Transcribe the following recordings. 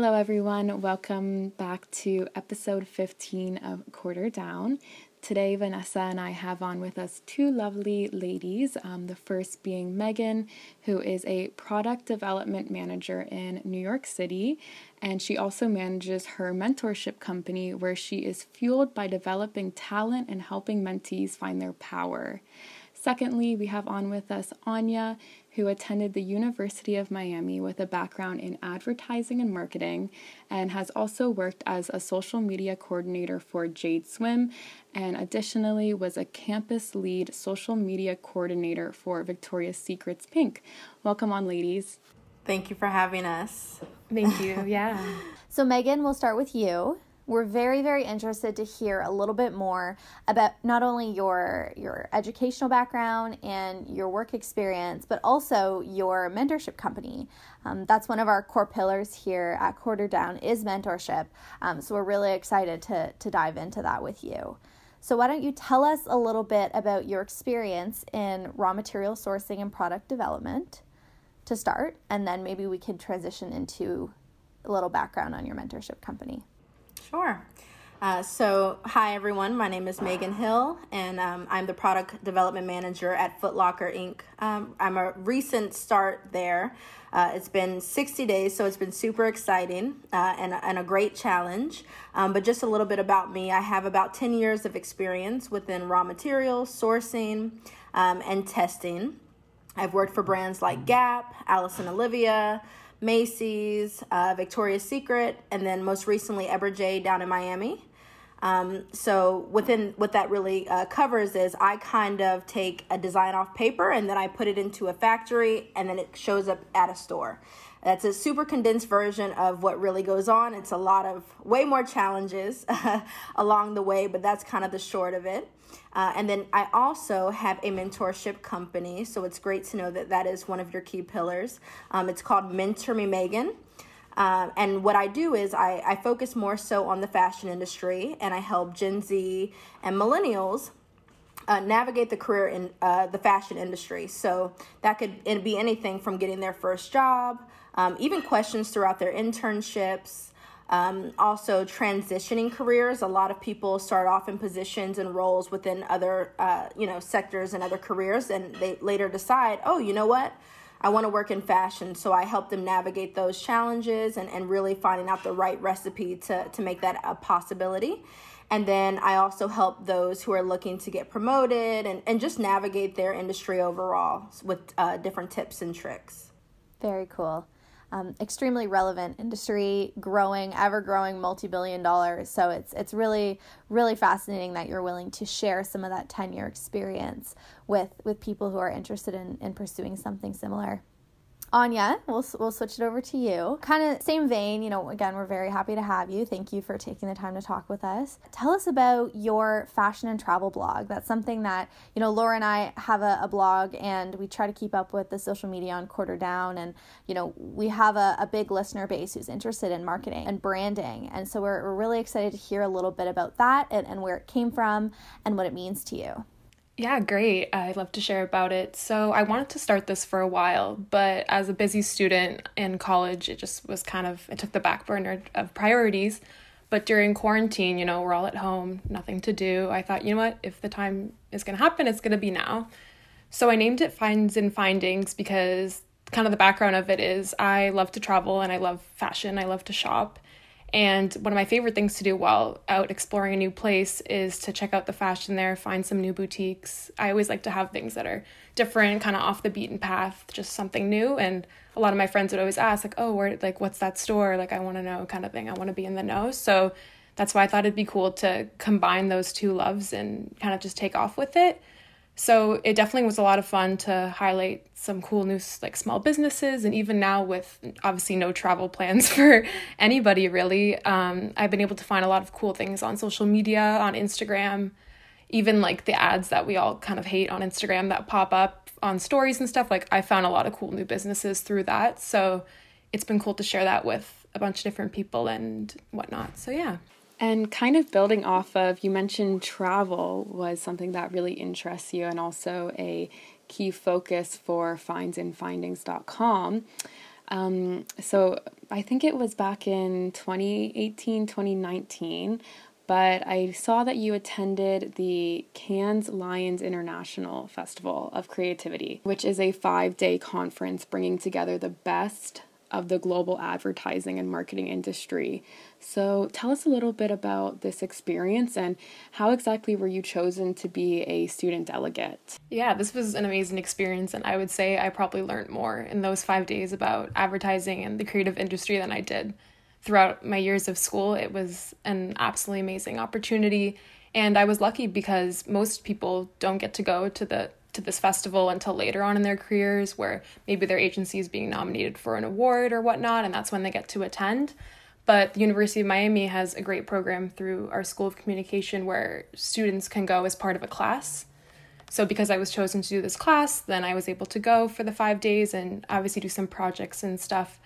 Hello, everyone. Welcome back to episode 15 of Quarter Down. Today, Vanessa and I have on with us two lovely ladies. Um, the first being Megan, who is a product development manager in New York City, and she also manages her mentorship company where she is fueled by developing talent and helping mentees find their power. Secondly, we have on with us Anya, who attended the University of Miami with a background in advertising and marketing and has also worked as a social media coordinator for Jade Swim and additionally was a campus lead social media coordinator for Victoria's Secret's Pink. Welcome on, ladies. Thank you for having us. Thank you. Yeah. so, Megan, we'll start with you we're very very interested to hear a little bit more about not only your your educational background and your work experience but also your mentorship company. Um, that's one of our core pillars here at quarter down is mentorship. Um, so we're really excited to to dive into that with you. So why don't you tell us a little bit about your experience in raw material sourcing and product development to start and then maybe we can transition into a little background on your mentorship company Sure. Uh, so, hi everyone. My name is Megan Hill, and um, I'm the product development manager at Footlocker Inc. Um, I'm a recent start there. Uh, it's been 60 days, so it's been super exciting uh, and, and a great challenge. Um, but just a little bit about me I have about 10 years of experience within raw materials, sourcing, um, and testing. I've worked for brands like Gap, and Olivia. Macy's, uh, Victoria's Secret, and then most recently Eberjey down in Miami. Um, so within what that really uh, covers is I kind of take a design off paper and then I put it into a factory and then it shows up at a store. That's a super condensed version of what really goes on. It's a lot of way more challenges along the way, but that's kind of the short of it. Uh, and then I also have a mentorship company, so it's great to know that that is one of your key pillars. Um, it's called Mentor Me Megan. Um, and what I do is I, I focus more so on the fashion industry and I help Gen Z and millennials uh, navigate the career in uh, the fashion industry. So that could be anything from getting their first job, um, even questions throughout their internships, um, also, transitioning careers. A lot of people start off in positions and roles within other, uh, you know, sectors and other careers, and they later decide, oh, you know what? I want to work in fashion. So I help them navigate those challenges and, and really finding out the right recipe to, to make that a possibility. And then I also help those who are looking to get promoted and, and just navigate their industry overall with uh, different tips and tricks. Very cool um, extremely relevant industry, growing, ever growing, multi billion dollars. So it's it's really really fascinating that you're willing to share some of that ten year experience with with people who are interested in in pursuing something similar. Anya, we'll, we'll switch it over to you. Kind of same vein, you know, again, we're very happy to have you. Thank you for taking the time to talk with us. Tell us about your fashion and travel blog. That's something that, you know, Laura and I have a, a blog and we try to keep up with the social media on Quarter Down. And, you know, we have a, a big listener base who's interested in marketing and branding. And so we're, we're really excited to hear a little bit about that and, and where it came from and what it means to you. Yeah, great. I'd love to share about it. So, I wanted to start this for a while, but as a busy student in college, it just was kind of, it took the back burner of priorities. But during quarantine, you know, we're all at home, nothing to do. I thought, you know what, if the time is going to happen, it's going to be now. So, I named it Finds and Findings because kind of the background of it is I love to travel and I love fashion, I love to shop. And one of my favorite things to do while out exploring a new place is to check out the fashion there, find some new boutiques. I always like to have things that are different, kind of off the beaten path, just something new. And a lot of my friends would always ask, like, oh, where, like, what's that store? Like, I want to know, kind of thing. I want to be in the know. So that's why I thought it'd be cool to combine those two loves and kind of just take off with it. So it definitely was a lot of fun to highlight some cool new like small businesses and even now with obviously no travel plans for anybody really um, i've been able to find a lot of cool things on social media on instagram even like the ads that we all kind of hate on instagram that pop up on stories and stuff like i found a lot of cool new businesses through that. So it's been cool to share that with a bunch of different people and whatnot. So yeah and kind of building off of, you mentioned travel was something that really interests you and also a key focus for findsandfindings.com. Um, so I think it was back in 2018, 2019 but I saw that you attended the Cannes Lions International Festival of Creativity, which is a five day conference bringing together the best of the global advertising and marketing industry. So, tell us a little bit about this experience and how exactly were you chosen to be a student delegate? Yeah, this was an amazing experience, and I would say I probably learned more in those five days about advertising and the creative industry than I did throughout my years of school. It was an absolutely amazing opportunity. And I was lucky because most people don't get to go to the to this festival until later on in their careers where maybe their agency is being nominated for an award or whatnot, and that's when they get to attend. But the University of Miami has a great program through our School of Communication where students can go as part of a class. So, because I was chosen to do this class, then I was able to go for the five days and obviously do some projects and stuff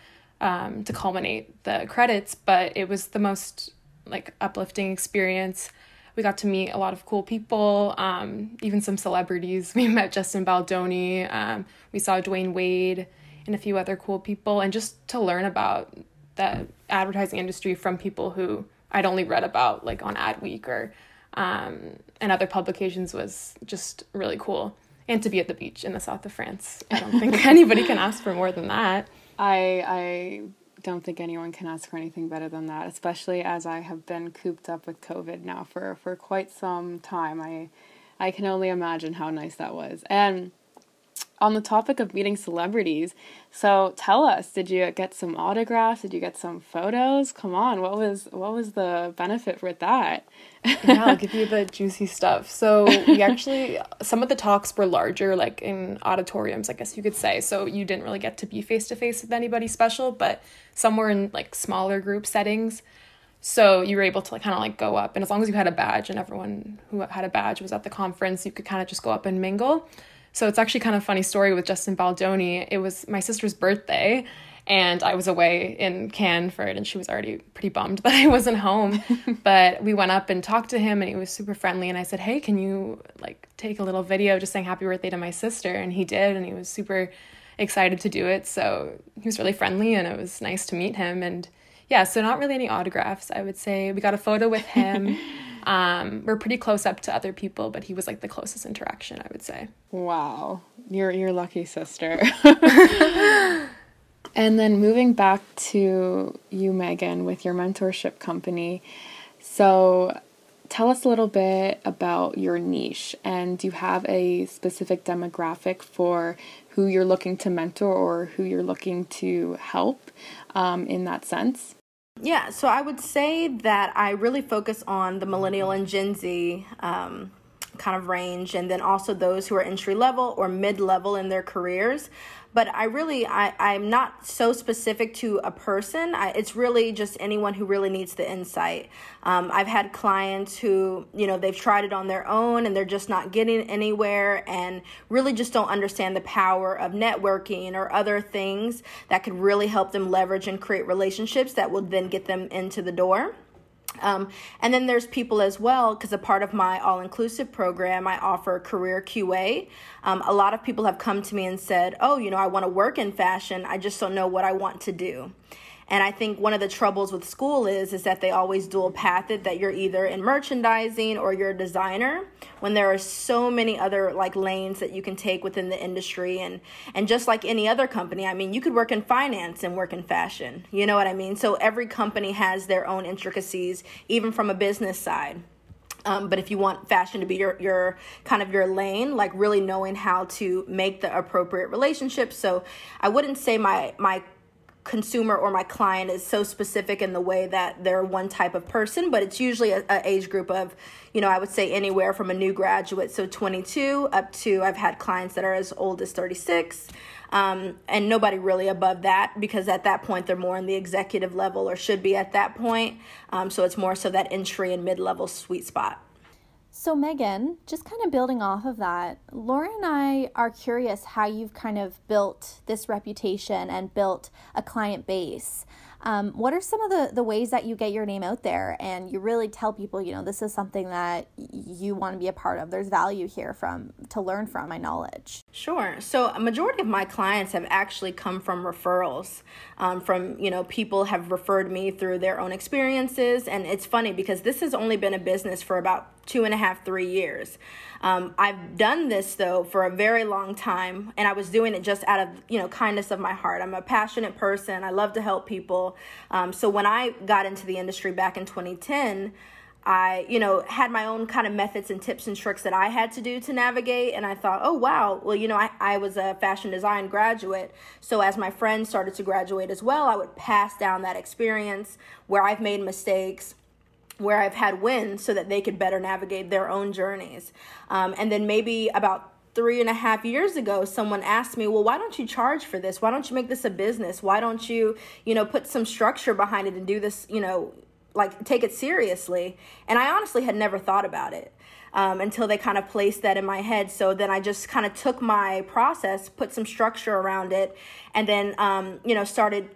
um, to culminate the credits, but it was the most like uplifting experience. We got to meet a lot of cool people, um, even some celebrities. We met Justin Baldoni, um, we saw Dwyane Wade, and a few other cool people, and just to learn about the advertising industry from people who I'd only read about like on Adweek or um, and other publications was just really cool. And to be at the beach in the south of France, I don't think anybody can ask for more than that. I I don't think anyone can ask for anything better than that, especially as I have been cooped up with COVID now for for quite some time. I I can only imagine how nice that was. And on the topic of meeting celebrities, so tell us, did you get some autographs? Did you get some photos? Come on, what was what was the benefit with that? yeah, I'll give you the juicy stuff. So we actually some of the talks were larger, like in auditoriums, I guess you could say. So you didn't really get to be face to face with anybody special, but some were in like smaller group settings. So you were able to like, kind of like go up, and as long as you had a badge, and everyone who had a badge was at the conference, you could kind of just go up and mingle. So it's actually kind of funny story with Justin Baldoni. It was my sister's birthday and I was away in Cannes for it and she was already pretty bummed that I wasn't home. but we went up and talked to him and he was super friendly and I said, "Hey, can you like take a little video just saying happy birthday to my sister?" And he did and he was super excited to do it. So he was really friendly and it was nice to meet him and yeah, so not really any autographs, I would say. We got a photo with him. Um, we're pretty close up to other people, but he was like the closest interaction, I would say. Wow. You're your lucky sister. and then moving back to you, Megan, with your mentorship company. So tell us a little bit about your niche and do you have a specific demographic for who you're looking to mentor or who you're looking to help um, in that sense? Yeah, so I would say that I really focus on the millennial and Gen Z um, kind of range, and then also those who are entry level or mid level in their careers but I really I, I'm not so specific to a person. I, it's really just anyone who really needs the insight. Um, I've had clients who you know they've tried it on their own and they're just not getting anywhere and really just don't understand the power of networking or other things that could really help them leverage and create relationships that will then get them into the door. Um, and then there's people as well, because a part of my all inclusive program, I offer career QA. Um, a lot of people have come to me and said, Oh, you know, I want to work in fashion, I just don't know what I want to do. And I think one of the troubles with school is is that they always dual path it that you're either in merchandising or you're a designer when there are so many other like lanes that you can take within the industry and and just like any other company, I mean, you could work in finance and work in fashion. You know what I mean? So every company has their own intricacies even from a business side. Um, but if you want fashion to be your, your kind of your lane, like really knowing how to make the appropriate relationships. So I wouldn't say my my consumer or my client is so specific in the way that they're one type of person, but it's usually a, a, age group of, you know, I would say anywhere from a new graduate, so 22 up to I've had clients that are as old as 36. Um, and nobody really above that because at that point they're more in the executive level or should be at that point. Um, so it's more so that entry and mid level sweet spot. So, Megan, just kind of building off of that, Laura and I are curious how you've kind of built this reputation and built a client base. Um, what are some of the, the ways that you get your name out there and you really tell people, you know, this is something that you want to be a part of? There's value here from to learn from my knowledge. Sure. So a majority of my clients have actually come from referrals, um, from you know people have referred me through their own experiences, and it's funny because this has only been a business for about two and a half, three years. Um, I've done this though for a very long time, and I was doing it just out of you know kindness of my heart. I'm a passionate person. I love to help people. Um, so when I got into the industry back in 2010. I, you know, had my own kind of methods and tips and tricks that I had to do to navigate. And I thought, oh, wow, well, you know, I, I was a fashion design graduate. So as my friends started to graduate as well, I would pass down that experience where I've made mistakes where I've had wins so that they could better navigate their own journeys. Um, and then maybe about three and a half years ago someone asked me well why don't you charge for this? Why don't you make this a business? Why don't you you know put some structure behind it and do this you know like take it seriously? And i honestly had never thought about it um, until they kind of placed that in my head. So then i just kind of took my process put some structure around it and then um, you know started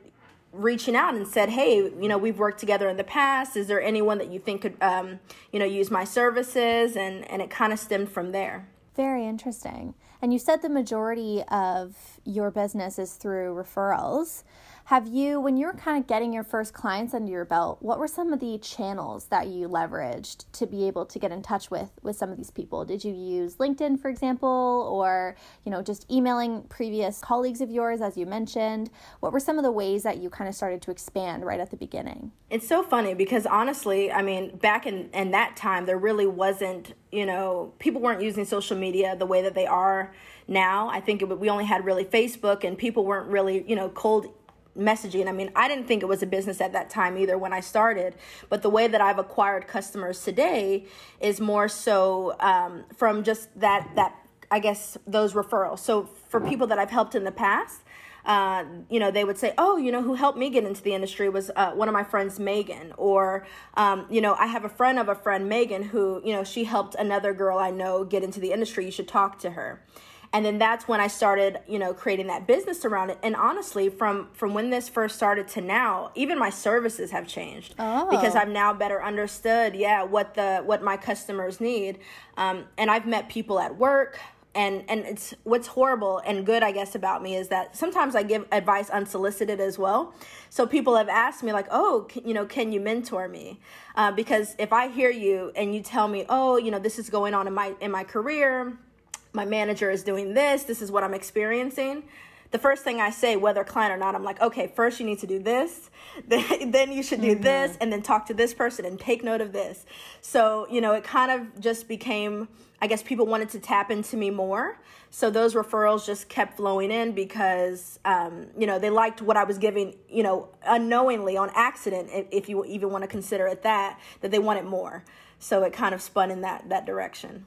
reaching out and said, "Hey, you know, we've worked together in the past. Is there anyone that you think could, um, you know, use my services?" And and it kind of stemmed from there. Very interesting. And you said the majority of your business is through referrals. Have you, when you were kind of getting your first clients under your belt, what were some of the channels that you leveraged to be able to get in touch with with some of these people? Did you use LinkedIn, for example, or you know just emailing previous colleagues of yours, as you mentioned? What were some of the ways that you kind of started to expand right at the beginning? It's so funny because honestly, I mean, back in in that time, there really wasn't, you know, people weren't using social media the way that they are now. I think it, we only had really Facebook, and people weren't really, you know, cold messaging. I mean, I didn't think it was a business at that time either when I started, but the way that I've acquired customers today is more so um, from just that that I guess those referrals. So for people that I've helped in the past. Uh, you know, they would say, "Oh, you know, who helped me get into the industry was uh, one of my friends, Megan." Or, um, you know, I have a friend of a friend, Megan, who you know she helped another girl I know get into the industry. You should talk to her and then that's when i started you know creating that business around it. And honestly from from when this first started to now even my services have changed oh. because i've now better understood yeah what the what my customers need. Um, and i've met people at work and and it's what's horrible and good i guess about me is that sometimes i give advice unsolicited as well. So people have asked me like oh can, you know can you mentor me? Uh, because if i hear you and you tell me oh you know this is going on in my in my career my manager is doing this, this is what I'm experiencing. The first thing I say, whether client or not, I'm like, okay, first you need to do this, then you should do mm-hmm. this, and then talk to this person and take note of this. So, you know, it kind of just became, I guess people wanted to tap into me more. So those referrals just kept flowing in because, um, you know, they liked what I was giving, you know, unknowingly on accident, if you even want to consider it that, that they wanted more. So it kind of spun in that, that direction.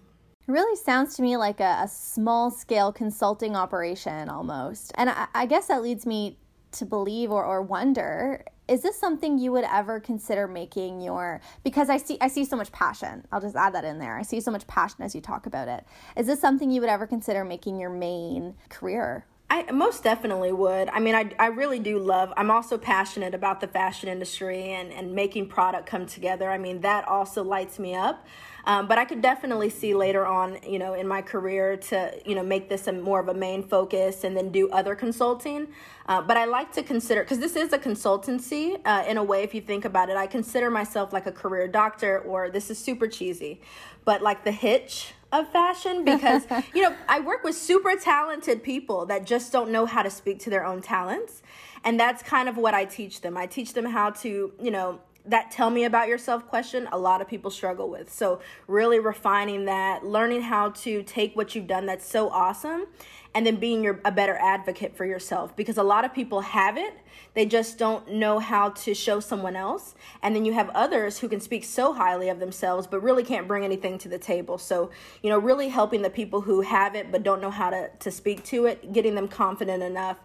It really sounds to me like a, a small scale consulting operation almost. And I, I guess that leads me to believe or, or wonder is this something you would ever consider making your because i see i see so much passion. I'll just add that in there. I see so much passion as you talk about it. Is this something you would ever consider making your main career I most definitely would. I mean, I, I really do love, I'm also passionate about the fashion industry and, and making product come together. I mean, that also lights me up. Um, but I could definitely see later on, you know, in my career to, you know, make this a more of a main focus and then do other consulting. Uh, but I like to consider, because this is a consultancy uh, in a way, if you think about it, I consider myself like a career doctor, or this is super cheesy, but like the hitch of fashion because you know i work with super talented people that just don't know how to speak to their own talents. And that's kind of what i teach them. I teach them how to you know that tell me about yourself question a lot of people struggle with. So really refining that learning how to take what you've done that's so awesome and then being your, a better advocate for yourself. Because a lot of people have it they just don't know how to show someone else and then you have others who can speak so highly of themselves but really can't bring anything to the table. So you know really helping the people who have it but don't know how to, to speak to it getting them confident enough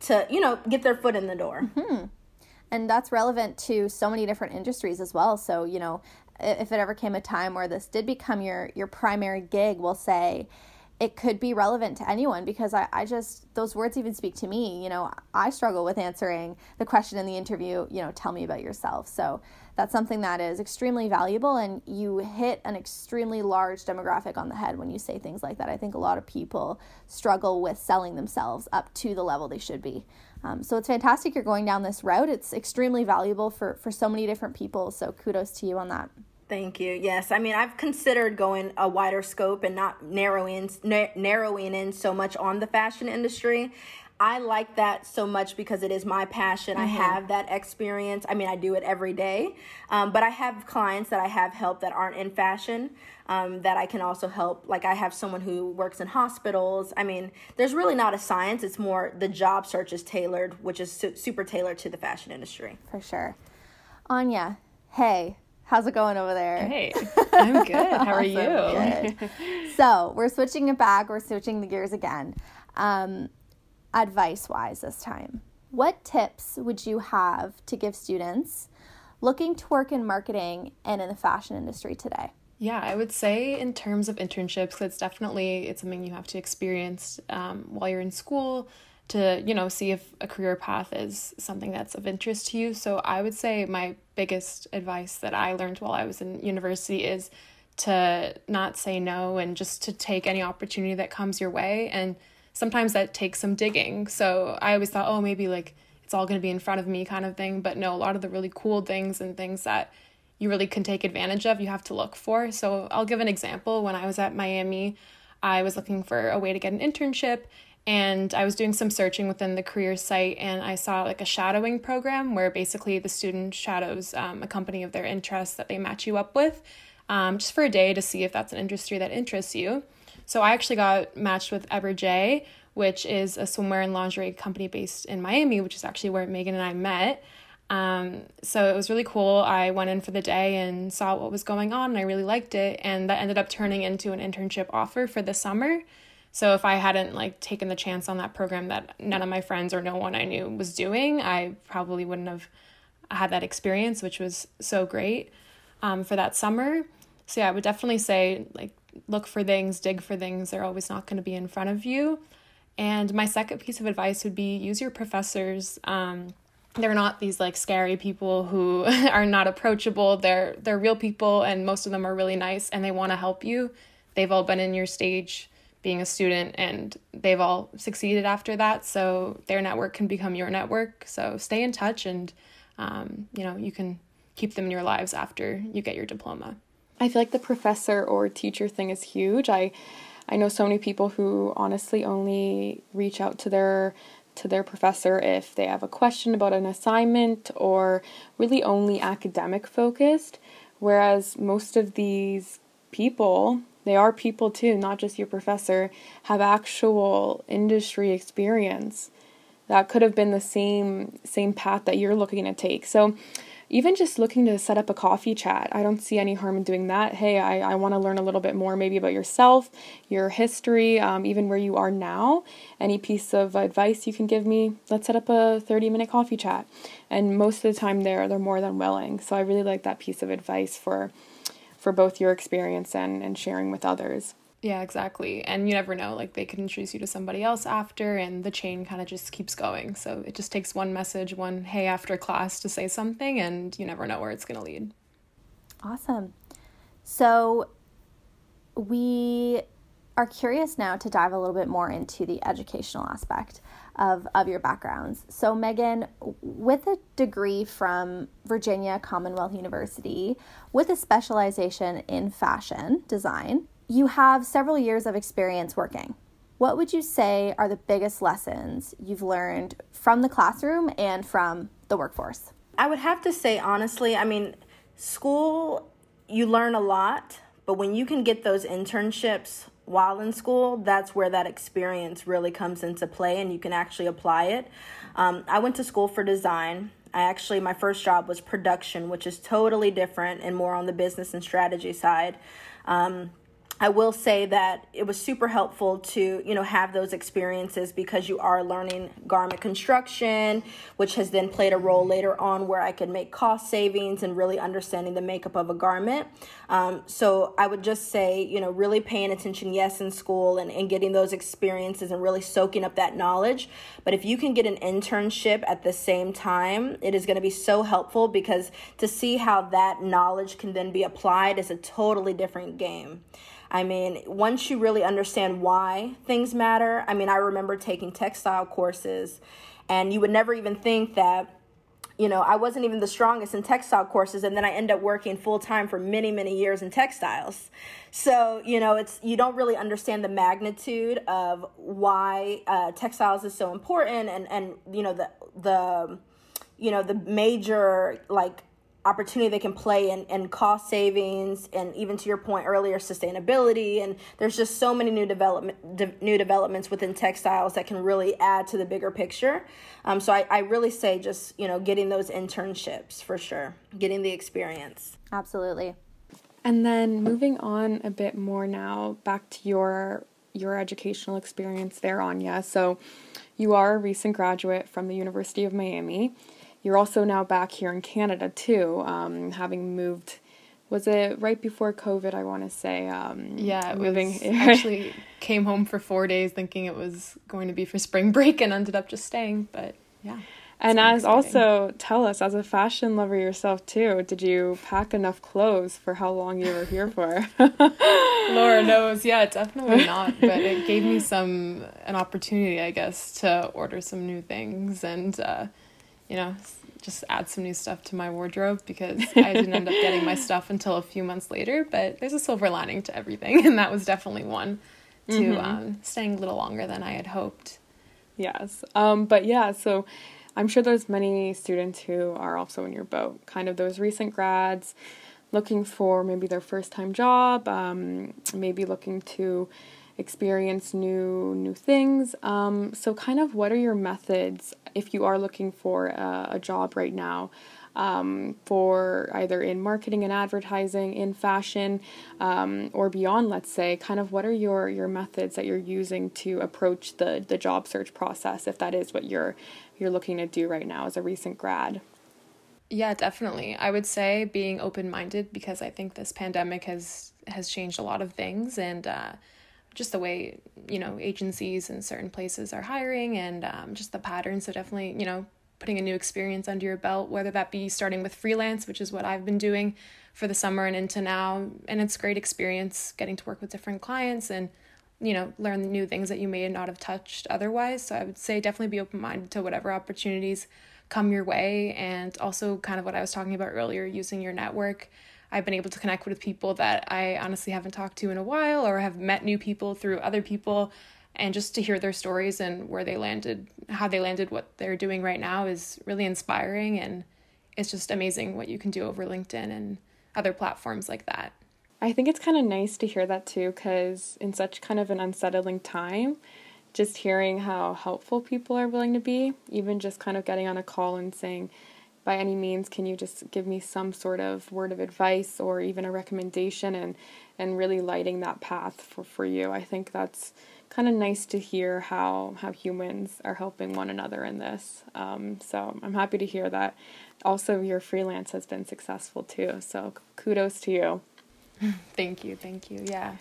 to you know get their foot in the door. Mm-hmm and that's relevant to so many different industries as well. So you know if it ever came a time where this did become your your primary gig, we'll say it could be relevant to anyone because I, I just those words even speak to me. You know i struggle with answering the question in the interview you know tell me about yourself. So that's something that is extremely valuable and you hit an extremely large demographic on the head when you say things like that. I think a lot of people struggle with selling themselves up to the level they should be um, so it's fantastic you're going down this route it's extremely valuable for for so many different people so kudos to you on that Thank you. Yes, I mean I've considered going a wider scope and not narrowing narrowing in so much on the fashion industry. I like that so much because it is my passion. Mm-hmm. I have that experience. I mean, I do it every day, um, but I have clients that I have helped that aren't in fashion um, that I can also help. Like I have someone who works in hospitals. I mean, there's really not a science. It's more the job search is tailored, which is su- super tailored to the fashion industry. For sure. Anya, hey, How's it going over there? Hey, I'm good. How are you? so we're switching it back. We're switching the gears again. Um, advice wise, this time, what tips would you have to give students looking to work in marketing and in the fashion industry today? Yeah, I would say in terms of internships, it's definitely it's something you have to experience um, while you're in school to you know see if a career path is something that's of interest to you. So i would say my biggest advice that i learned while i was in university is to not say no and just to take any opportunity that comes your way. And sometimes that takes some digging. So i always thought oh maybe like it's all going to be in front of me kind of thing. But no a lot of the really cool things and things that you really can take advantage of you have to look for. So i'll give an example. When i was at miami i was looking for a way to get an internship and I was doing some searching within the career site and I saw like a shadowing program where basically the student shadows um, a company of their interest that they match you up with um, just for a day to see if that's an industry that interests you. So I actually got matched with Eberjey, which is a swimwear and lingerie company based in Miami, which is actually where Megan and I met. Um, so it was really cool. I went in for the day and saw what was going on, and I really liked it. And that ended up turning into an internship offer for the summer. So if I hadn't like taken the chance on that program that none of my friends or no one I knew was doing, I probably wouldn't have had that experience, which was so great um, for that summer. So yeah, I would definitely say like look for things, dig for things. They're always not going to be in front of you. And my second piece of advice would be use your professors. Um, they're not these like scary people who are not approachable. They're they're real people, and most of them are really nice, and they want to help you. They've all been in your stage being a student and they've all succeeded after that so their network can become your network so stay in touch and um, you know you can keep them in your lives after you get your diploma i feel like the professor or teacher thing is huge. I i know so many people who honestly only reach out to their to their professor if they have a question about an assignment or really only academic focused. Whereas most of these people they are people too, not just your professor, have actual industry experience. That could have been the same same path that you're looking to take. So even just looking to set up a coffee chat, I don't see any harm in doing that. Hey, I, I want to learn a little bit more maybe about yourself, your history, um, even where you are now. Any piece of advice you can give me, let's set up a 30 minute coffee chat. And most of the time they're they're more than willing. So I really like that piece of advice for for both your experience and, and sharing with others. Yeah, exactly. And you never know, like they could introduce you to somebody else after, and the chain kind of just keeps going. So it just takes one message, one hey after class to say something, and you never know where it's going to lead. Awesome. So we are curious now to dive a little bit more into the educational aspect of, of your backgrounds. So, Megan, with a degree from Virginia Commonwealth University with a specialization in fashion design, you have several years of experience working. What would you say are the biggest lessons you've learned from the classroom and from the workforce? I would have to say, honestly, I mean, school, you learn a lot, but when you can get those internships while in school, that's where that experience really comes into play and you can actually apply it. Um, I went to school for design. I actually, my first job was production, which is totally different and more on the business and strategy side. Um, I will say that it was super helpful to, you know, have those experiences because you are learning garment construction, which has then played a role later on where I could make cost savings and really understanding the makeup of a garment. Um, so I would just say, you know, really paying attention, yes, in school and, and getting those experiences and really soaking up that knowledge. But if you can get an internship at the same time, it is going to be so helpful because to see how that knowledge can then be applied is a totally different game. I mean, once you really understand why things matter, I mean, I remember taking textile courses, and you would never even think that you know, I wasn't even the strongest in textile courses, and then I end up working full time for many, many years in textiles. So, you know, it's you don't really understand the magnitude of why uh, textiles is so important, and and you know the the you know the major like opportunity they can play in, in cost savings and even to your point earlier sustainability. And there's just so many new development de- new developments within textiles that can really add to the bigger picture. Um, so I, I really say just you know getting those internships for sure getting the experience. Absolutely. And then moving on a bit more now back to your your educational experience there anya. So you are a recent graduate from the university of miami you're also now back here in Canada too, um, having moved. Was it right before COVID? I want to say. Um, yeah, moving. actually came home for four days, thinking it was going to be for spring break, and ended up just staying. But yeah. And as exciting. also tell us, as a fashion lover yourself too, did you pack enough clothes for how long you were here for? Laura knows, yeah, definitely not. But it gave me some an opportunity, I guess, to order some new things and uh, you know, just add some new stuff to my wardrobe because I didn't end up getting my stuff until a few months later. But there's a silver lining to everything, and that was definitely one to mm-hmm. um, staying a little longer than I had hoped. Yes. Um, but yeah, so I'm sure there's many students who are also in your boat, kind of those recent grads looking for maybe their first time job, um, maybe looking to experience new new things. Um, so, kind of, what are your methods if you are looking for a, a job right now? Um, for either in marketing and advertising, in fashion, um, or beyond, let's say, kind of what are your your methods that you're using to approach the the job search process, if that is what you're you're looking to do right now as a recent grad. Yeah, definitely. I would say being open minded because I think this pandemic has has changed a lot of things and. Uh, just the way you know agencies and certain places are hiring and um, just the patterns so definitely you know putting a new experience under your belt whether that be starting with freelance which is what i've been doing for the summer and into now. And it's great experience getting to work with different clients and you know learn new things that you may not have touched otherwise. So i would say definitely be open-minded to whatever opportunities come your way. And also kind of what i was talking about earlier using your network I've been able to connect with people that I honestly haven't talked to in a while or have met new people through other people and just to hear their stories and where they landed, how they landed what they're doing right now is really inspiring and it's just amazing what you can do over LinkedIn and other platforms like that. I think it's kind of nice to hear that too cuz in such kind of an unsettling time, just hearing how helpful people are willing to be, even just kind of getting on a call and saying, by any means can you just give me some sort of word of advice or even a recommendation and and really lighting that path for, for you? I think that's kind of nice to hear how how humans are helping one another in this. Um, so i'm happy to hear that also your freelance has been successful too. So kudos to you. Thank you thank you yeah.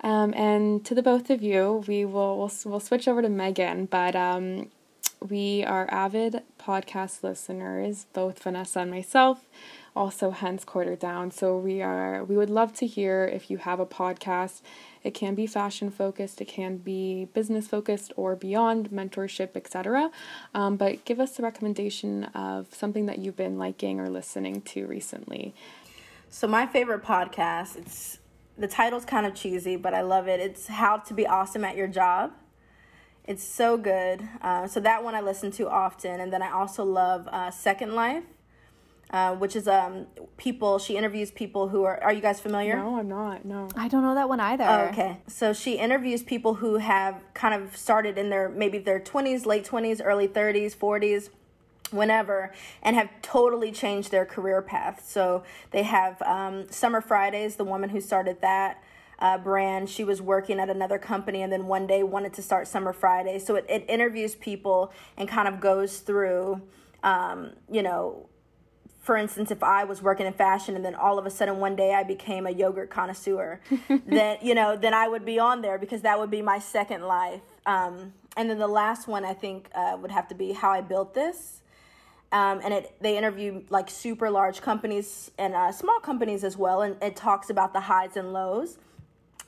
Um, and to the both of you, we will we'll, we'll switch over to Megan, but um, we are avid podcast listeners, both Vanessa and myself, also hence quarter down. So we are we would love to hear if you have a podcast. It can be fashion focused, it can be business focused or beyond mentorship, etc. Um, but give us a recommendation of something that you've been liking or listening to recently. So my favorite podcast, it's the title's kind of cheesy, but I love it. It's How to Be Awesome at Your Job. It's so good. Uh, so that one I listen to often, and then I also love uh, Second Life, uh, which is um people. She interviews people who are. Are you guys familiar? No, I'm not. No, I don't know that one either. Oh, okay, so she interviews people who have kind of started in their maybe their twenties, late twenties, early thirties, forties whenever and have totally changed their career path so they have um, summer fridays the woman who started that uh, brand. She was working at another company and then one day wanted to start Summer Friday. So it, it interviews people and kind of goes through, um, you know, for instance, if I was working in fashion and then all of a sudden one day I became a yogurt connoisseur, then you know, then I would be on there because that would be my second life. Um, and then the last one I think uh, would have to be how I built this. Um, and it they interview like super large companies and uh, small companies as well, and it talks about the highs and lows.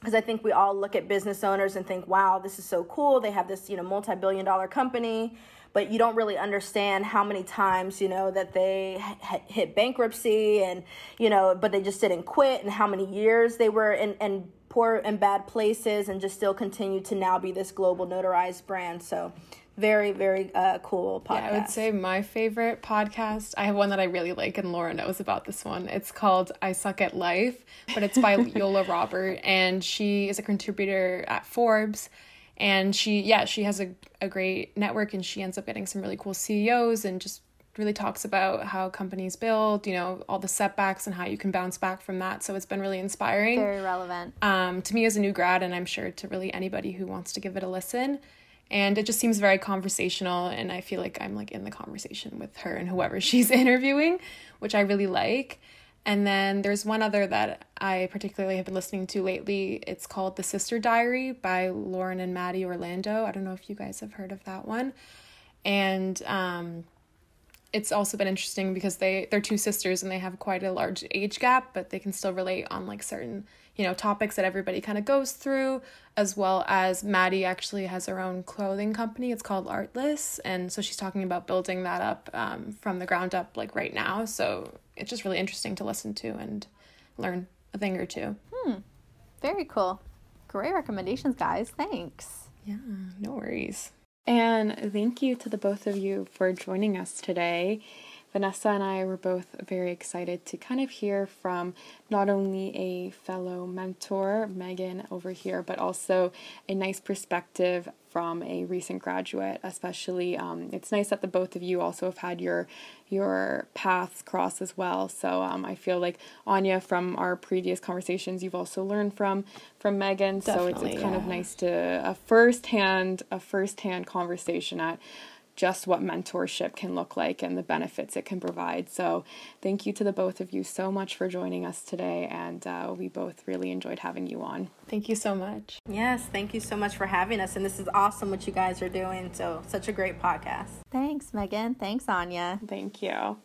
Because I think we all look at business owners and think, "Wow, this is so cool! They have this you know multi-billion dollar company." but you don't really understand how many times you know that they hit bankruptcy and you know but they just didn't quit and how many years they were in, in poor and bad places and just still continue to now be this global notarized brand so very very uh, cool podcast. Yeah, I would say my favorite podcast. I have one that I really like, and Laura knows about this one. It's called "I Suck at Life," but it's by Yola Robert, and she is a contributor at Forbes and she yeah she has a, a great network and she ends up getting some really cool ceos and just really talks about how companies build you know all the setbacks and how you can bounce back from that so it's been really inspiring very relevant um, to me as a new grad and i'm sure to really anybody who wants to give it a listen and it just seems very conversational and i feel like i'm like in the conversation with her and whoever she's interviewing which i really like and then there's one other that I particularly have been listening to lately. It's called The Sister Diary by Lauren and Maddie Orlando. I don't know if you guys have heard of that one. And um, it's also been interesting because they they're two sisters and they have quite a large age gap, but they can still relate on like certain you know topics that everybody kind of goes through. As well as Maddie actually has her own clothing company. It's called Artless, and so she's talking about building that up um, from the ground up like right now. So it's just really interesting to listen to and learn a thing or two. Hmm. Very cool. Great recommendations, guys. Thanks. Yeah, no worries. And thank you to the both of you for joining us today. Vanessa and I were both very excited to kind of hear from not only a fellow mentor, Megan, over here, but also a nice perspective from a recent graduate. Especially, um, it's nice that the both of you also have had your your paths cross as well. So um, I feel like Anya, from our previous conversations, you've also learned from from Megan. Definitely, so it's, it's kind of nice to a first hand a first hand conversation at just what mentorship can look like and the benefits it can provide. So, thank you to the both of you so much for joining us today, and uh, we both really enjoyed having you on. Thank you so much. Yes, thank you so much for having us, and this is awesome what you guys are doing. So, such a great podcast. Thanks, Megan. Thanks, Anya. Thank you.